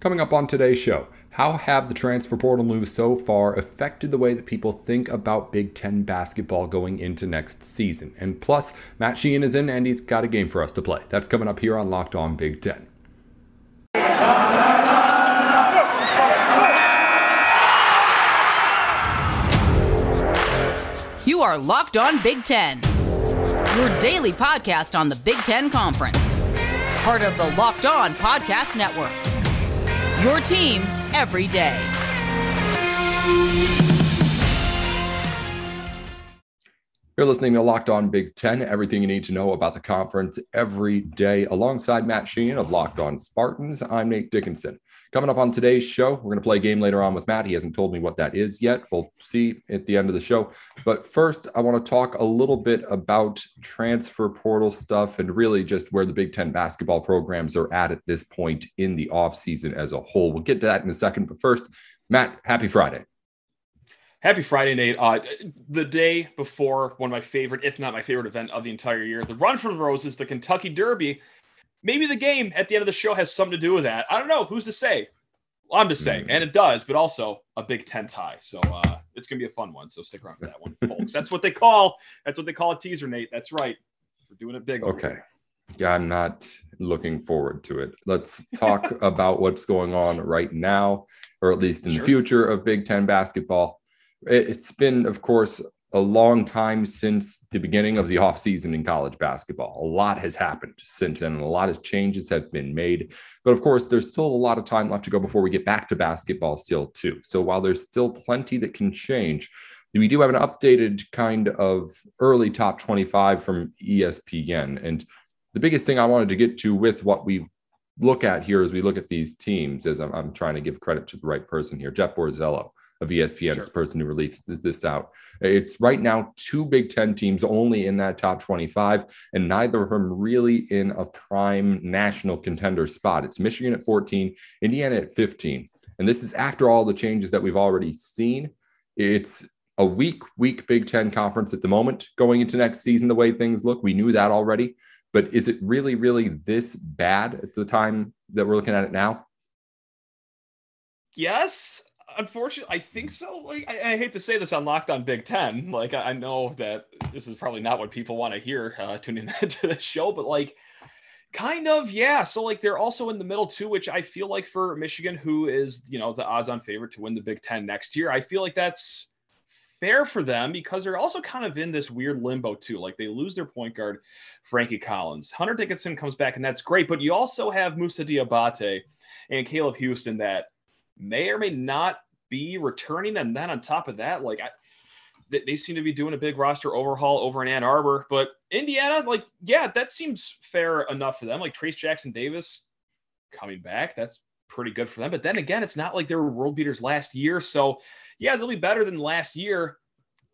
Coming up on today's show, how have the transfer portal moves so far affected the way that people think about Big Ten basketball going into next season? And plus, Matt Sheehan is in and he's got a game for us to play. That's coming up here on Locked On Big Ten. You are Locked On Big Ten, your daily podcast on the Big Ten Conference, part of the Locked On Podcast Network. Your team every day. You're listening to Locked On Big Ten, everything you need to know about the conference every day. Alongside Matt Sheehan of Locked On Spartans, I'm Nate Dickinson. Coming up on today's show, we're going to play a game later on with Matt. He hasn't told me what that is yet. We'll see at the end of the show. But first, I want to talk a little bit about transfer portal stuff and really just where the Big Ten basketball programs are at at this point in the offseason as a whole. We'll get to that in a second. But first, Matt, happy Friday. Happy Friday, Nate. Uh, the day before one of my favorite, if not my favorite event of the entire year, the Run for the Roses, the Kentucky Derby maybe the game at the end of the show has something to do with that. I don't know. Who's to say? Well, I'm just saying, mm. and it does, but also a Big Ten tie. So uh, it's gonna be a fun one. So stick around for that one, folks. That's what they call. That's what they call a teaser, Nate. That's right. We're doing it big. Okay. Yeah, I'm not looking forward to it. Let's talk about what's going on right now, or at least in sure. the future of Big Ten basketball. It's been, of course, a long time since the beginning of the offseason in college basketball. A lot has happened since then, and a lot of changes have been made. But of course, there's still a lot of time left to go before we get back to basketball, still, too. So while there's still plenty that can change, we do have an updated kind of early top 25 from ESPN. And the biggest thing I wanted to get to with what we look at here as we look at these teams, as I'm, I'm trying to give credit to the right person here, Jeff Borzello of ESPN, sure. the person who released this out. It's right now two Big Ten teams only in that top 25, and neither of them really in a prime national contender spot. It's Michigan at 14, Indiana at 15. And this is after all the changes that we've already seen. It's a weak, weak Big Ten conference at the moment going into next season, the way things look. We knew that already. But is it really, really this bad at the time that we're looking at it now? Yes unfortunately, I think so. Like, I, I, hate to say this on Locked On Big Ten. Like, I, I know that this is probably not what people want to hear uh, tuning into the show, but like, kind of, yeah. So like, they're also in the middle too, which I feel like for Michigan, who is you know the odds-on favorite to win the Big Ten next year, I feel like that's fair for them because they're also kind of in this weird limbo too. Like they lose their point guard, Frankie Collins. Hunter Dickinson comes back, and that's great. But you also have Moussa Diabate and Caleb Houston that may or may not be returning. And then on top of that, like I, they, they seem to be doing a big roster overhaul over in Ann Arbor. But Indiana, like, yeah, that seems fair enough for them. Like Trayce Jackson Davis coming back, that's pretty good for them. But then again, it's not like they were world beaters last year. So yeah, they'll be better than last year.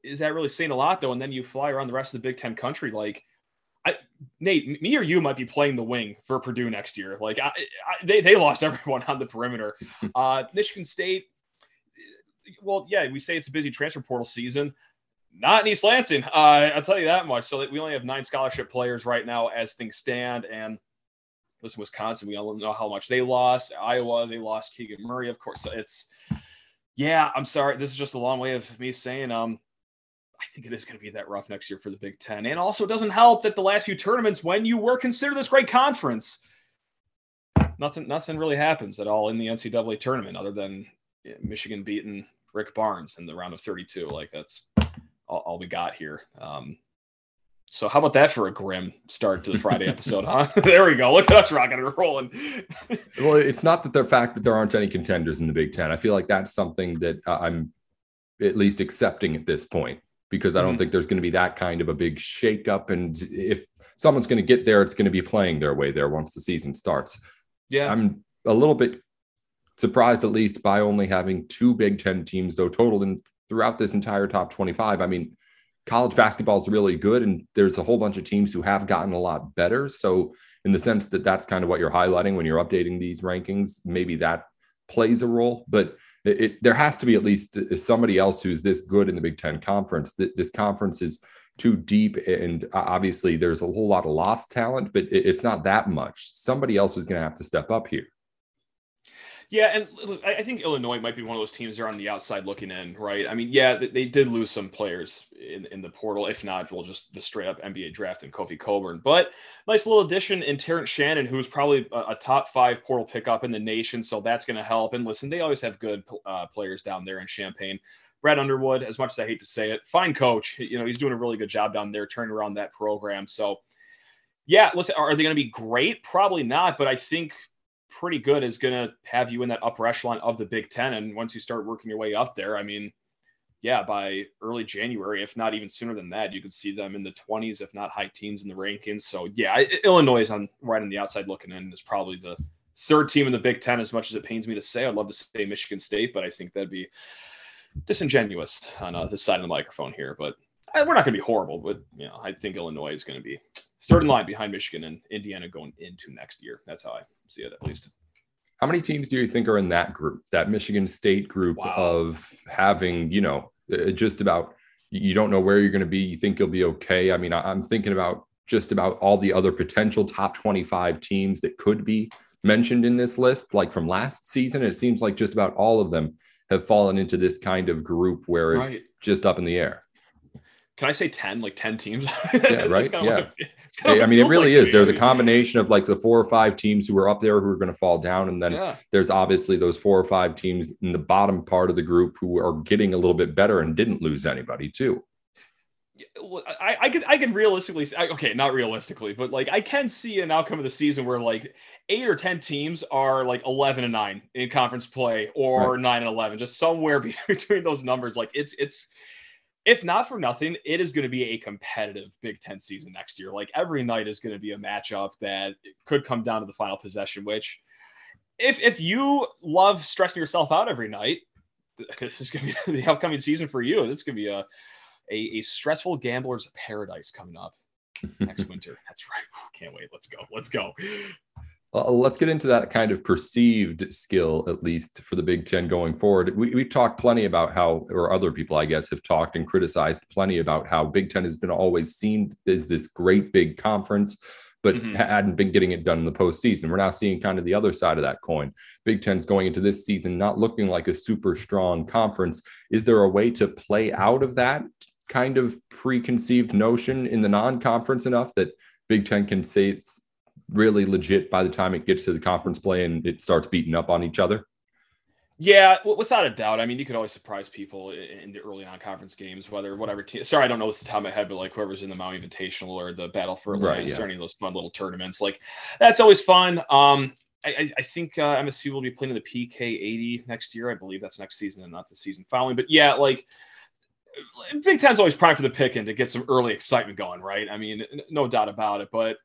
Is that really saying a lot though? And then you fly around the rest of the Big Ten country, like Nate, me or you might be playing the wing for Purdue next year. Like I, I, they, they lost everyone on the perimeter. Uh, Michigan State, well, yeah, we say it's a busy transfer portal season. Not in East Lansing. Uh, I'll tell you that much. So we only have nine scholarship players right now as things stand. And listen, Wisconsin, we all know how much they lost. Iowa, they lost Keegan Murray, of course. So it's, yeah, I'm sorry. This is just a long way of me saying, um, I think it is going to be that rough next year for the Big Ten. And also, it doesn't help that the last few tournaments, when you were considered this great conference, nothing, nothing really happens at all in the NCAA tournament other than Michigan beating Rick Barnes in the round of 32. Like that's all, all we got here. Um, so how about that for a grim start to the Friday episode, huh? there we go. Look at us rocking and rolling. well, it's not that the fact that there aren't any contenders in the Big Ten. I feel like that's something that I'm at least accepting at this point because I don't mm-hmm. think there's going to be that kind of a big shakeup. And if someone's going to get there, it's going to be playing their way there once the season starts. Yeah, I'm a little bit surprised at least by only having two Big Ten teams, though, total in throughout this entire top 25. I mean, college basketball is really good, and there's a whole bunch of teams who have gotten a lot better. So, in the sense that that's kind of what you're highlighting when you're updating these rankings, maybe that plays a role. But it, it, there has to be at least uh, somebody else who's this good in the Big Ten conference. This conference is too deep, and uh, obviously there's a whole lot of lost talent, but it's not that much. Somebody else is going to have to step up here. Yeah, and I think Illinois might be one of those teams that are on the outside looking in, right? I mean, yeah, they did lose some players in, in the portal. If not, well, just the straight up NBA draft and Kofi Cockburn. But nice little addition in Terrence Shannon, who's probably a, a top five portal pickup in the nation. So that's going to help. And listen, they always have good uh, players down there in Champaign. Brad Underwood, as much as I hate to say it, fine coach. You know, he's doing a really good job down there turning around that program. So, yeah, listen, are they going to be great? Probably not. But I think pretty good is going to have you in that upper echelon of the Big Ten. And once you start working your way up there, I mean, yeah, by early January, if not even sooner than that, you could see them in the 20s, if not high teens in the rankings. So yeah, Illinois is on right on the outside looking in is probably the third team in the Big Ten. As much as it pains me to say, I'd love to say Michigan State, but I think that'd be disingenuous on uh, this side of the microphone here. But I, we're not going to be horrible, but you know, I think Illinois is going to be third in line behind Michigan and Indiana going into next year. That's how I see it, at least. How many teams do you think are in that group, that Michigan State group wow. of having, you know, uh, just about you don't know where you're going to be. You think you'll be okay. I mean, I'm thinking about just about all the other potential top 25 teams that could be mentioned in this list, like from last season. It seems like just about all of them have fallen into this kind of group where it's right. just up in the air can I say 10, like 10 teams? Yeah, right. yeah. I mean, it really like is. There's a combination of like the four or five teams who are up there who are going to fall down. And then yeah. there's obviously those four or five teams in the bottom part of the group who are getting a little bit better and didn't lose anybody too. Well, I, I could I can realistically okay, not realistically, but like I can see an outcome of the season where like eight or ten teams are like eleven and nine in conference play or right. nine and eleven, just somewhere between those numbers. Like it's it's if not for nothing, it is going to be a competitive Big Ten season next year. Like every night is going to be a matchup that could come down to the final possession. Which, if if you love stressing yourself out every night, this is going to be the upcoming season for you. This is going to be a, a, a stressful gambler's paradise coming up next winter. That's right. Can't wait. Let's go. Let's go. Uh, let's get into that kind of perceived skill, at least for the Big Ten going forward. We, we talked plenty about how, or other people, I guess, have talked and criticized plenty about how Big Ten has been always seen as this great big conference, but mm-hmm. hadn't been getting it done in the postseason. We're now seeing kind of the other side of that coin. Big Ten's going into this season not looking like a super strong conference. Is there a way to play out of that kind of preconceived notion in the non conference enough that Big Ten can say it's really legit by the time it gets to the conference play and it starts beating up on each other? Yeah, without a doubt. I mean, you could always surprise people in the early non-conference games, whether whatever team. Sorry, I don't know this the top of my head, but like whoever's in the Maui Invitational or the Battle 4 Atlantis right, yeah. or any of those fun little tournaments, like that's always fun. Um, I, I think uh, MSU will be playing in the PK 80 next year. I believe that's next season and not the season following. But yeah, like Big Ten's always prime for the picking to get some early excitement going, right? I mean, no doubt about it. But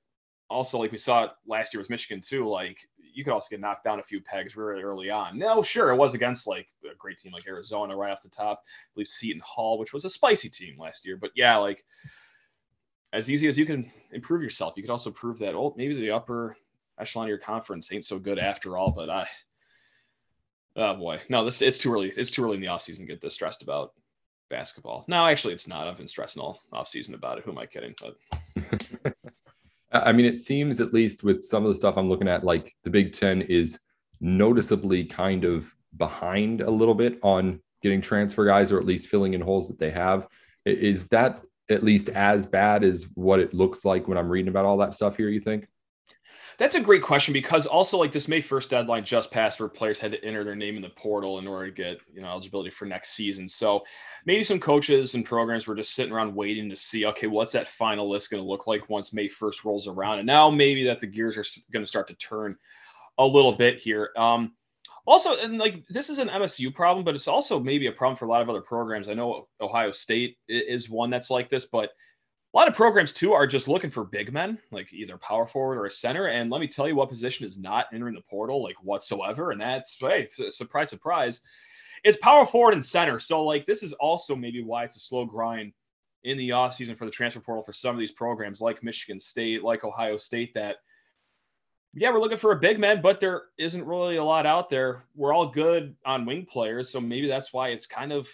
also like we saw it last year with Michigan too, like you could also get knocked down a few pegs really early on. No, sure, it was against like a great team like Arizona right off the top. I believe Seton Hall, which was a spicy team last year. But yeah, like as easy as you can improve yourself, you could also prove that oh maybe the upper echelon of your conference ain't so good after all. But I oh boy, no, this it's too early. It's too early in the offseason to get this stressed about basketball. No, actually, it's not. I've been stressing all offseason about it. Who am I kidding? But I mean, it seems at least with some of the stuff I'm looking at, like the Big Ten is noticeably kind of behind a little bit on getting transfer guys or at least filling in holes that they have. Is that at least as bad as what it looks like when I'm reading about all that stuff here, you think? That's a great question because also like this May 1st deadline just passed where players had to enter their name in the portal in order to get, you know, eligibility for next season. So maybe some coaches and programs were just sitting around waiting to see, okay, what's that final list going to look like once May 1st rolls around? And now maybe that the gears are going to start to turn a little bit here. Um, also, and like this is an MSU problem, but it's also maybe a problem for a lot of other programs. I know Ohio State is one that's like this, but a lot of programs too are just looking for big men, like either power forward or a center. And let me tell you what position is not entering the portal, like whatsoever. And that's hey, surprise, surprise, it's power forward and center. So like this is also maybe why it's a slow grind in the offseason for the transfer portal for some of these programs like Michigan State, like Ohio State, that yeah, we're looking for a big man, but there isn't really a lot out there. We're all good on wing players, so maybe that's why it's kind of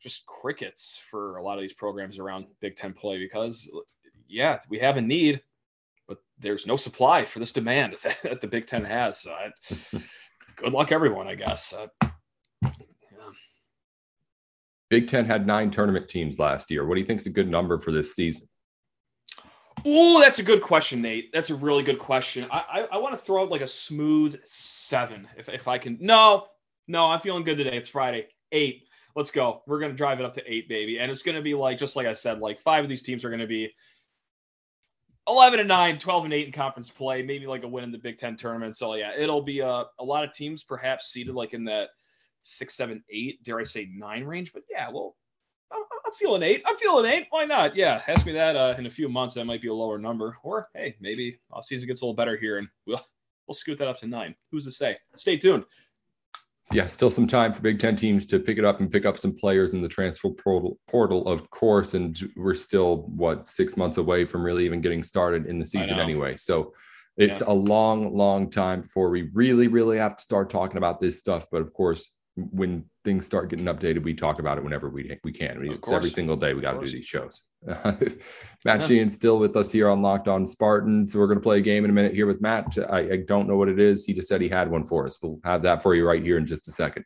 just crickets for a lot of these programs around Big Ten play because, yeah, we have a need, but there's no supply for this demand that, the Big Ten has. So I, good luck, everyone. I guess. Uh, yeah. Big Ten had nine tournament teams last year. What do you think is a good number for this season? Oh, that's a good question, Nate. That's a really good question. I I, I want to throw out like a smooth seven, if if I can. No, no, I'm feeling good today. It's Friday. Eight. Let's go. We're gonna drive it up to eight, baby. And it's gonna be like just like I said, like five of these teams are gonna be 11 and 9, 12 and 8 in conference play, maybe like a win in the Big Ten tournament. So, yeah, it'll be a, a lot of teams perhaps seated like in that six, seven, eight, dare I say nine range. But yeah, well, I'm, I'm feeling eight. I'm feeling eight. Why not? Yeah, ask me that uh, in a few months. That might be a lower number. Or hey, maybe off season gets a little better here and we'll, we'll scoot that up to nine. Who's to say? Stay tuned yeah, still some time for Big Ten teams to pick it up and pick up some players in the transfer portal, portal, of course. And we're still what six months away from really even getting started in the season anyway. So it's yeah. a long, long time before we really, really have to start talking about this stuff. But of course, when things start getting updated, we talk about it whenever we we can. it's every single day we got to do these shows. Matt yeah. Sheehan's still with us here on Locked On Spartans. We're going to play a game in a minute here with Matt. I, I don't know what it is. He just said he had one for us. We'll have that for you right here in just a second.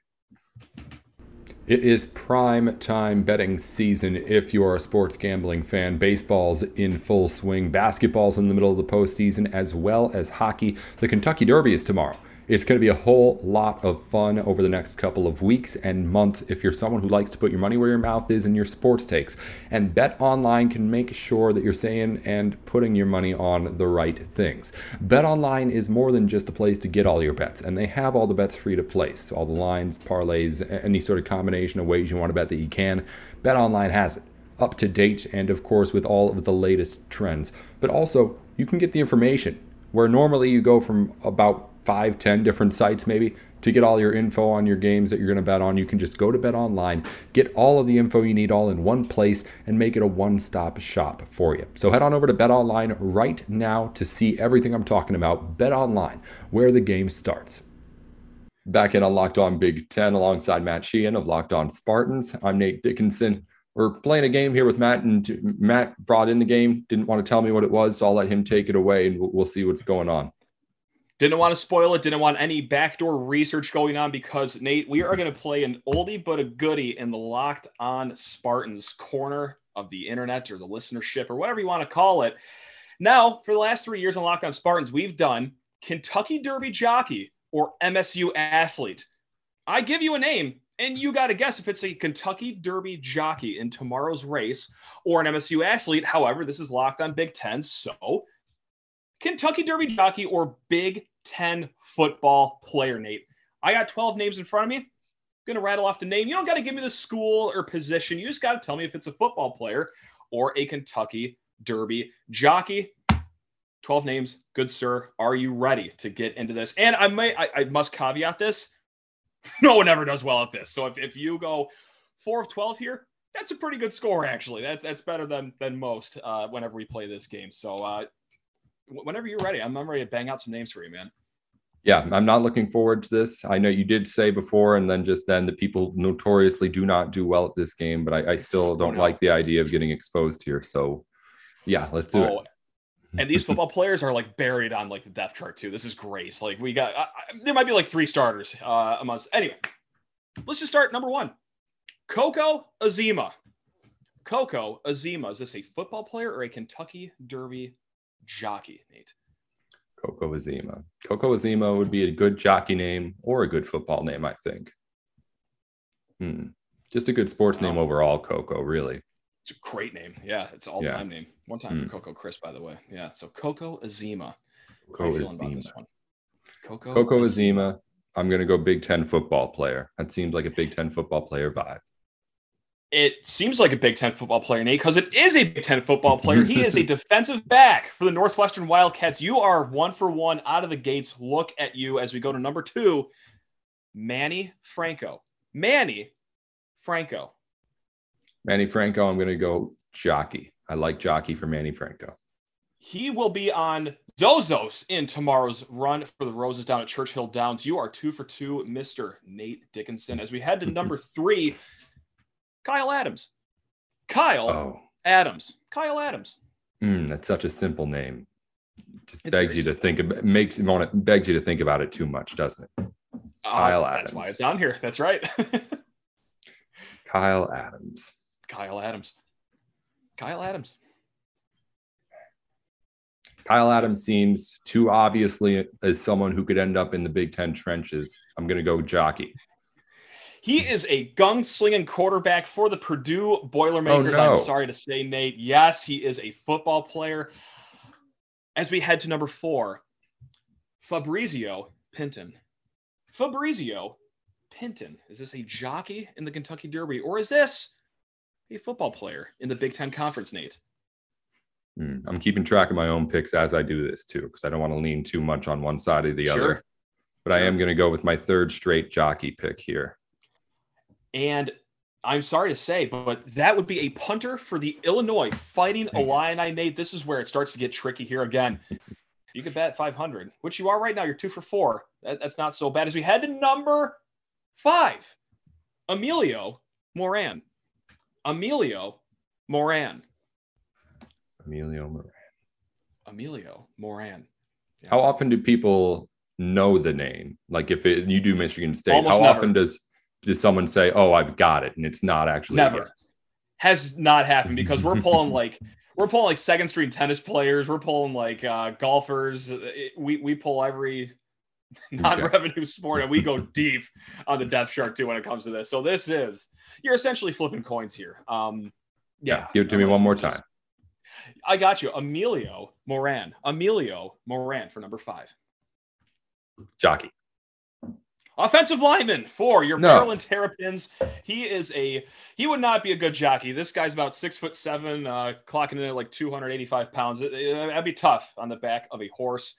It is prime time betting season if you're a sports gambling fan. Baseball's in full swing, basketball's in the middle of the postseason, as well as hockey. The Kentucky Derby is tomorrow. It's going to be a whole lot of fun over the next couple of weeks and months if you're someone who likes to put your money where your mouth is in your sports takes. And Bet Online can make sure that you're saying and putting your money on the right things. Bet Online is more than just a place to get all your bets, and they have all the bets free to place. All the lines, parlays, any sort of combination of ways you want to bet that you can. Bet Online has it up to date and, of course, with all of the latest trends. But also, you can get the information where normally you go from about five, ten different sites maybe to get all your info on your games that you're going to bet on. You can just go to Bet Online, get all of the info you need all in one place, and make it a one stop shop for you. So head on over to Bet Online right now to see everything I'm talking about. Bet Online, where the game starts. Back in on Locked On Big Ten alongside Matt Sheehan of Locked On Spartans. I'm Nate Dickinson. We're playing a game here with Matt, and Matt brought in the game, didn't want to tell me what it was, so I'll let him take it away and we'll see what's going on. Didn't want to spoil it. Didn't want any backdoor research going on because Nate, we are going to play an oldie but a goodie in the Locked On Spartans corner of the internet or the listenership or whatever you want to call it. Now, for the last three years on Locked On Spartans, we've done Kentucky Derby jockey or MSU athlete. I give you a name, and you got to guess if it's a Kentucky Derby jockey in tomorrow's race or an MSU athlete. However, this is locked on Big Ten, so Kentucky Derby jockey or Big 10 football player, Nate. I got 12 names in front of me. I'm to rattle off the name. You don't got to give me the school or position. You just got to tell me if it's a football player or a Kentucky Derby jockey. 12 names. Good sir. Are you ready to get into this? And I may I, I must caveat this. No one ever does well at this. So if, if you go four of 12 here, that's a pretty good score, actually. That's that's better than than most uh, whenever we play this game. So uh, whenever you're ready, I'm, I'm ready to bang out some names for you, man. Yeah, I'm not looking forward to this. I know you did say before, and then just then the people notoriously do not do well at this game, but I, I still don't oh, no. like the idea of getting exposed here. So, yeah, let's do oh, it. and these football players are like buried on like the depth chart too. This is great. Like we got, there might be like three starters uh, amongst. Anyway, let's just start number one. Coco Azema. Coco Azema. Is this a football player or a Kentucky Derby jockey, Nate? Coco Azema. Coco Azema would be a good jockey name or a good football name, I think. Hmm. Just a good sports name overall, Coco, really. It's a great name. Yeah, it's all time yeah. name. One time mm. for Coco Chris, by the way. Yeah. So Coco Azema. Coco Azema. Coco, Coco Azema. I'm going to go Big Ten football player. That seems like a Big Ten football player vibe it seems like a Big Ten football player, Nate, because it is a Big Ten football player. He is a defensive back for the Northwestern Wildcats. You are one for one out of the gates. Look at you as we go to number two, Manny Franco. Manny Franco. Manny Franco, I'm going to go jockey. I like jockey for Manny Franco. He will be on Zozos in tomorrow's run for the Roses down at Churchill Downs. You are two for two, Mr. Nate Dickinson. As we head to number three, Kyle Adams. Kyle oh. Adams. Kyle Adams. Mm, that's such a simple name. Just it's begs you to think about makes want it begs you to think about it too much, doesn't it? Kyle uh, Adams. That's why it's on here. That's right. Kyle Adams. Kyle Adams. Kyle Adams. Kyle Adams seems too obviously as someone who could end up in the Big Ten trenches. I'm going to go jockey. He is a gung-slinging quarterback for the Purdue Boilermakers. Oh, no. I'm sorry to say, Nate. Yes, he is a football player. As we head to number four, Fabrizio Pinton. Fabrizio Pinton. Is this a jockey in the Kentucky Derby, or is this a football player in the Big Ten Conference, Nate? Hmm, I'm keeping track of my own picks as I do this too, because I don't want to lean too much on one side or the Sure. other. But I am going to go with my third straight jockey pick here. And I'm sorry to say, but that would be a punter for the Illinois Fighting Illini. Nate, this is where it starts to get tricky here again. You could bet 500, which you are right now. You're two for four. That, that's not so bad. As we head to number five, Emilio Moran. Emilio Moran. Emilio Moran. Emilio Moran. How often do people know the name? Like if it, you do Michigan State, Almost how never. often does does someone say, "Oh, I've got it," and it's not actually Never. has not happened because we're pulling like we're pulling like second string tennis players. We're pulling like uh, golfers. It- we we pull every non-revenue sport and we go deep on the depth chart too when it comes to this. So this is you're essentially flipping coins here. Um, yeah, Give it to me one more time. I got you, Emilio Moran. Emilio Moran for number five. Jockey. Offensive lineman for your No. Maryland Terrapins. He is a he would not be a good jockey. This guy's about six foot seven, uh, clocking in at like 285 pounds. It, it- that'd be tough on the back of a horse.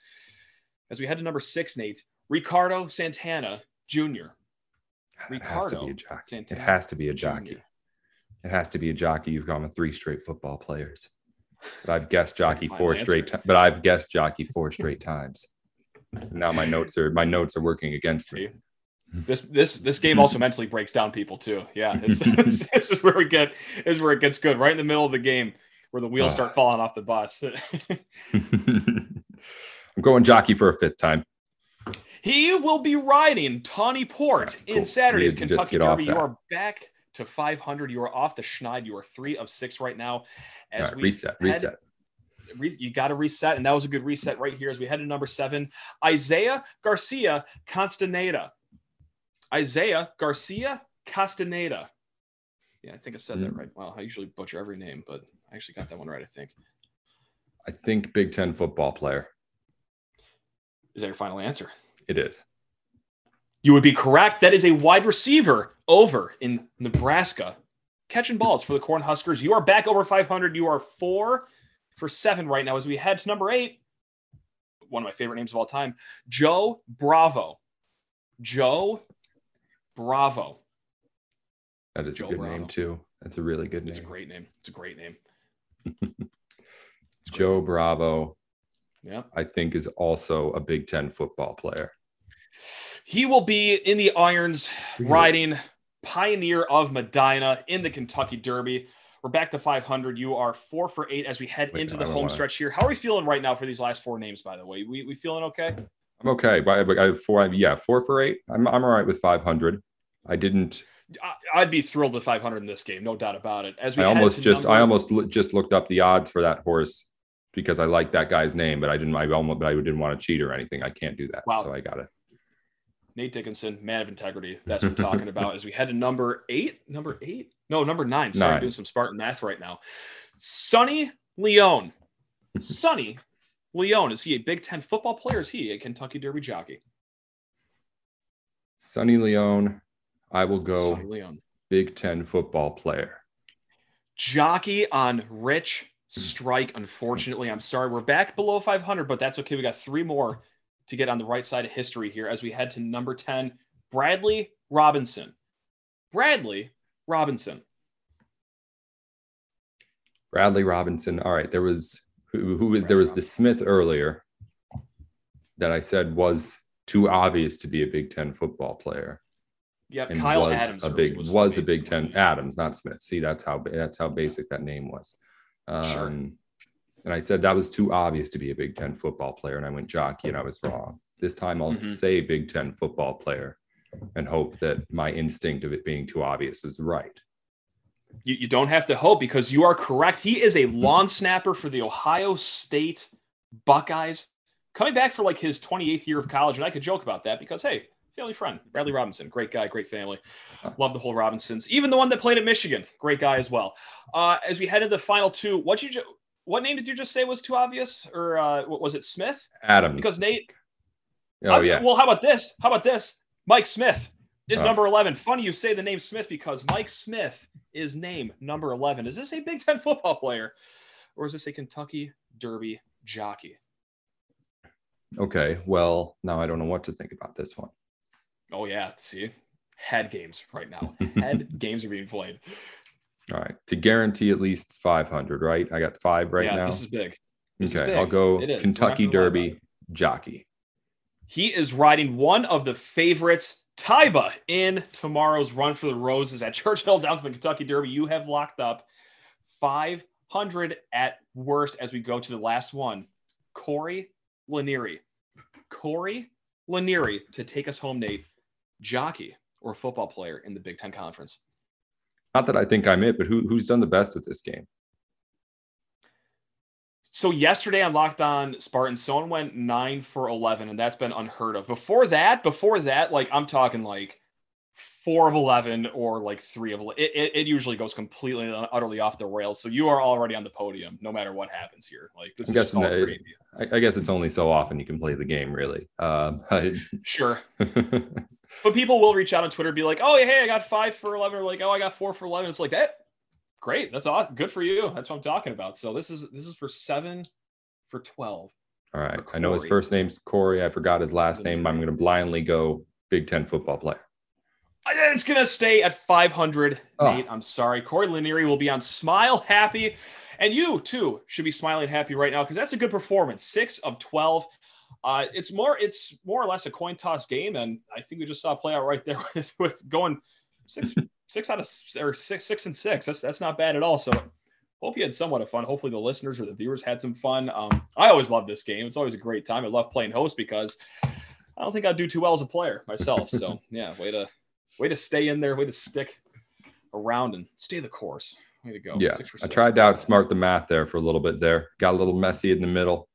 As we head to number six, Nate, Ricardo Santana Jr. It has to be a jockey. It has to be a Jr.. jockey. It has to be a jockey. You've gone with three straight football players. But I've guessed jockey four answer. straight. Ti- but I've guessed jockey four straight times. Now my notes are my notes are working against me. See? This this this game mm-hmm. also mentally breaks down people too. Yeah, it's, this, mm-hmm. this is where we get is where it gets good. Right in the middle of the game, where the wheels Ah. start falling off the bus. I'm going jockey for a fifth time. He will be riding Tawny Port Yeah, cool. in Saturday's Needed to just Kentucky Derby. You are back to 500. You are off the schneid. You are three of six right now. As right, we reset, head- reset. re- you got to reset, and that was a good reset right here as we head to number seven. Isaiah Garcia Castaneda. Isaiah Garcia Castaneda. Yeah, I think I said that Mm. right. Well, I usually butcher every name, but I actually got that one right. I think. I think Big Ten football player. Is that your final answer? It is. You would be correct. That is a wide receiver over in Nebraska, catching balls for the Cornhuskers. You are back over 500. You are four for seven right now as we head to number eight. One of my favorite names of all time, Joe Bravo. Joe Bravo. That is Joe a good Bravo. name too. That's a really good name. It's a great name. It's a great name. Joe Bravo, Yeah. I think, is also a Big Ten football player. He will be in the irons Really? riding Pioneer of Medina in the Kentucky Derby. We're back to 500. You are four for eight as we head Wait, into the home stretch here. How are we feeling right now for these last four names, by the way? We, we feeling okay? I'm okay. I I have four. Yeah, four for eight. I'm I'm all right with 500. I didn't. I'd be thrilled with 500 in this game, no doubt about it. As we I almost just number- I almost lo- just looked up the odds for that horse because I like that guy's name, but I didn't. I almost, but I didn't want to cheat or anything. I can't do that. Wow. So I got it. Nate Dickinson, man of integrity. That's what I'm talking about. As we head to number eight, number eight, no, number nine. Sorry, I'm doing some Spartan math right now. Sonny Leon. Sonny Leon. Is he a Big Ten football player? Is he a Kentucky Derby jockey? Sonny Leon. I will go Leon. Big Ten football player. Jockey on Rich hmm. Strike. Unfortunately, I'm sorry. We're back below 500, but that's okay. We got three more to get on the right side of history here as we head to number 10, Bradley Robinson. Bradley Robinson. Bradley Robinson. All right, there was who, who there was the Smith earlier that I said was too obvious to be a Big Ten football player. Yep, and Kyle was Adams a big was was, a Big Ten Adams, not Smith. See, that's how that's how basic that name was. Um, Sure. And I said that was too obvious to be a Big Ten football player, and I went jockey, and I was wrong. This time I'll Mhm. say Big Ten football player, and hope that my instinct of it being too obvious is right. You, you don't have to hope because you are correct. He is a long snapper for the Ohio State Buckeyes, coming back for like his 28th year of college. And I could joke about that because, hey, family friend, Bradley Robinson, great guy, great family. Love the whole Robinsons. Even the one that played at Michigan, great guy as well. Uh, as we head into the final two, what you ju- what name did you just say was too obvious, or uh, was it, Smith? Adams. Because Nate. Oh I, yeah. Well, how about this? How about this? Mike Smith is oh. number 11. Funny you say the name Smith because Mike Smith is name number 11. Is this a Big Ten football player, or is this a Kentucky Derby jockey? Okay, well now I don't know what to think about this one. Oh yeah, see, head games right now. Head games are being played. All right, to guarantee at least 500, right? I got five right yeah, now. This is big. This okay, is big. I'll go Kentucky Derby jockey. He is riding one of the favorites, Taiba, in tomorrow's Run for the Roses at Churchill Downs in the Kentucky Derby. You have locked up 500 at worst as we go to the last one. Corey Lanerie. Corey Lanerie to take us home, Nate jockey or football player in the Big Ten Conference? Not that I think I'm it, but who, who's done the best at this game? So yesterday on Locked On Spartans, someone went nine for eleven, and that's been unheard of. Before that, before that, like I'm talking like four of eleven or like three of. It, it, it usually goes completely utterly off the rails. So you are already on the podium, no matter what happens here. Like this I'm is guessing that, I, I, guess it's only so often you can play the game, really. Uh, sure. but people will reach out on Twitter, be like, "Oh, hey, I got five for eleven," or like, "Oh, I got four for 11. It's like that. Great, that's awesome. Good for you. That's what I'm talking about. So this is this is for seven for twelve. All right. I know his first name's Corey. I forgot his last name. I'm going to blindly go Big Ten football player. It's going to stay at 500. Oh. Nate, I'm sorry. Corey Lanerie will be on Smile Happy. And you, too, should be smiling happy right now because that's a good performance. Six of 12. Uh, it's more it's more or less a coin toss game, and I think we just saw a play out right there with, with going six six out of or six six and six. That's that's not bad at all. So hope you had somewhat of fun. Hopefully the listeners or the viewers had some fun. Um, I always love this game. It's always a great time. I love playing host because I don't think I'd do too well as a player myself. So yeah, way to way to stay in there, way to stick around and stay the course. Way to go. Yeah, I tried to outsmart the math there for a little bit there. Got a little messy in the middle.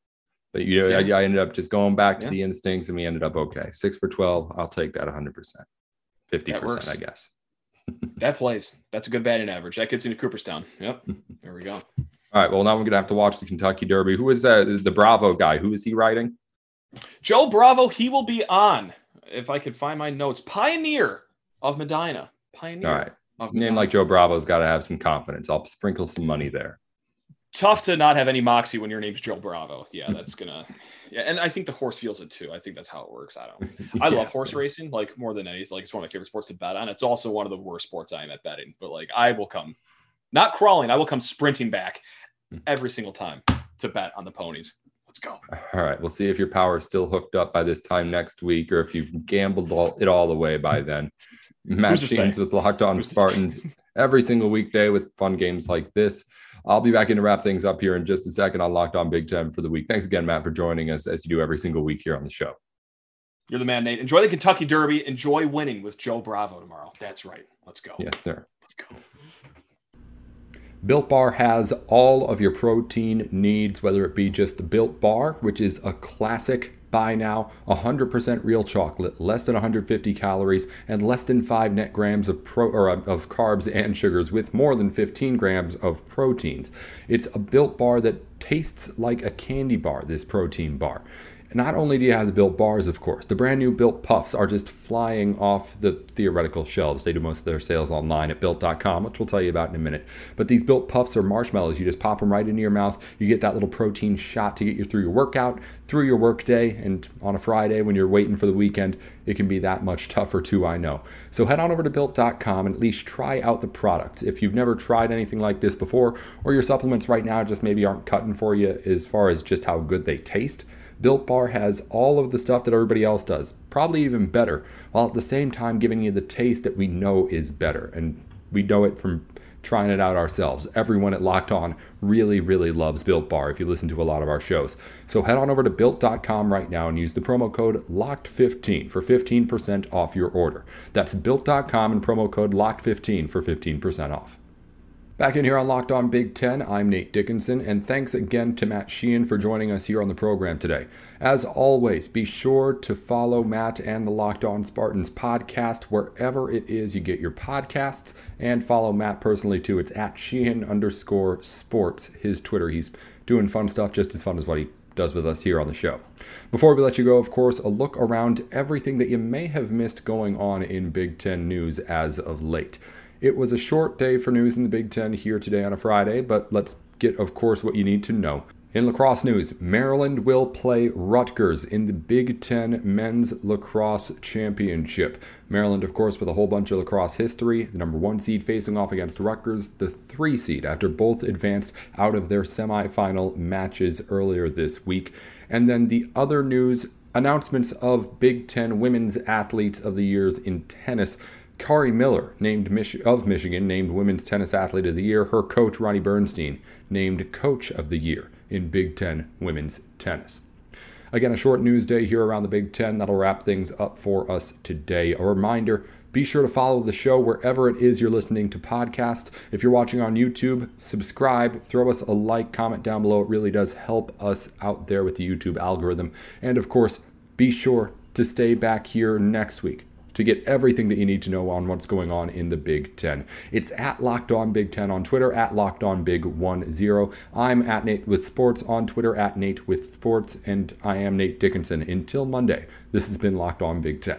But you know, yeah. I, I, ended up just going back to yeah. the instincts and we ended up okay. Six for 12. I'll take that 100%. 50%, I guess. That plays. That's a good batting average. That gets into Cooperstown. Yep. There we go. All right. Well, now we're going to have to watch the Kentucky Derby. Who is that? The Bravo guy. Who is he riding? Joe Bravo. He will be on, if I could find my notes, Pioneer of Medina. Pioneer. All right. Of Name like Joe Bravo's got to have some confidence. I'll sprinkle some money there tough to not have any moxie when your name's Joe Bravo. Yeah, that's gonna. Yeah, and I think the horse feels it too. I think that's how it works. I don't. I yeah. love horse racing like more than anything. Like it's one of my favorite sports to bet on. It's also one of the worst sports I am at betting. But like I will come, not crawling. I will come sprinting back hmm. every single time to bet on the ponies. Let's go. All right. We'll see if your power is still hooked up by this time next week, or if you've gambled all, it all the way by then. Matt Sheehan's with Locked On Spartans every single weekday with fun games like this. I'll be back in to wrap things up here in just a second on Locked On Big Ten for the week. Thanks again, Matt, for joining us as you do every single week here on the show. You're the man, Nate. Enjoy the Kentucky Derby. Enjoy winning with Joe Bravo tomorrow. That's right. Let's go. Yes, sir. Let's go. Built Bar has all of your protein needs, whether it be just the Built Bar, which is a classic buy now 100% real chocolate, less than 150 calories, and less than 5 net grams of, pro, or of carbs and sugars, with more than 15 grams of proteins. It's a built bar that tastes like a candy bar, this protein bar. Not only do you have the built bars, of course, the brand new built puffs are just flying off the theoretical shelves. They do most of their sales online at built.com, which we'll tell you about in a minute. But these built puffs are marshmallows. You just pop them right into your mouth. You get that little protein shot to get you through your workout, through your workday, and on a Friday when you're waiting for the weekend, it can be that much tougher too, I know. So head on over to built.com and at least try out the product. If you've never tried anything like this before, or your supplements right now just maybe aren't cutting for you as far as just how good they taste, Built Bar has all of the stuff that everybody else does, probably even better, while at the same time giving you the taste that we know is better. And we know it from trying it out ourselves. Everyone at Locked On really, really loves Built Bar if you listen to a lot of our shows. So head on over to built.com right now and use the promo code LOCKED15 for 15% off your order. That's built.com and promo code LOCKED15 for 15% off. Back in here on Locked On Big Ten, I'm Nate Dickinson, and thanks again to Matt Sheehan for joining us here on the program today. As always, be sure to follow Matt and the Locked On Spartans podcast wherever it is you get your podcasts, and follow Matt personally too. It's at Sheehan underscore sports, his Twitter. He's doing fun stuff, just as fun as what he does with us here on the show. Before we let you go, of course, a look around everything that you may have missed going on in Big Ten news as of late. It was a short day for news in the Big Ten here today on a Friday, but let's get, of course, what you need to know. In lacrosse news, Maryland will play Rutgers in the Big Ten Men's Lacrosse Championship. Maryland, of course, with a whole bunch of lacrosse history, the number one seed facing off against Rutgers, the three seed, after both advanced out of their semifinal matches earlier this week. And then the other news announcements of Big Ten Women's Athletes of the Years in tennis. Kari Miller, named Mich- of Michigan, named Women's Tennis Athlete of the Year. Her coach, Ronni Bernstein, named Coach of the Year in Big Ten Women's Tennis. Again, a short news day here around the Big Ten. That'll wrap things up for us today. A reminder be sure to follow the show wherever it is you're listening to podcasts. If you're watching on YouTube, subscribe, throw us a like, comment down below. It really does help us out there with the YouTube algorithm. And of course, be sure to stay back here next week to get everything that you need to know on what's going on in the Big Ten. It's at Locked On Big Ten on Twitter, at Locked On Big One Zero. I'm at Nate with Sports on Twitter, at Nate with Sports, and I am Nate Dickinson. Until Monday, this has been Locked On Big Ten.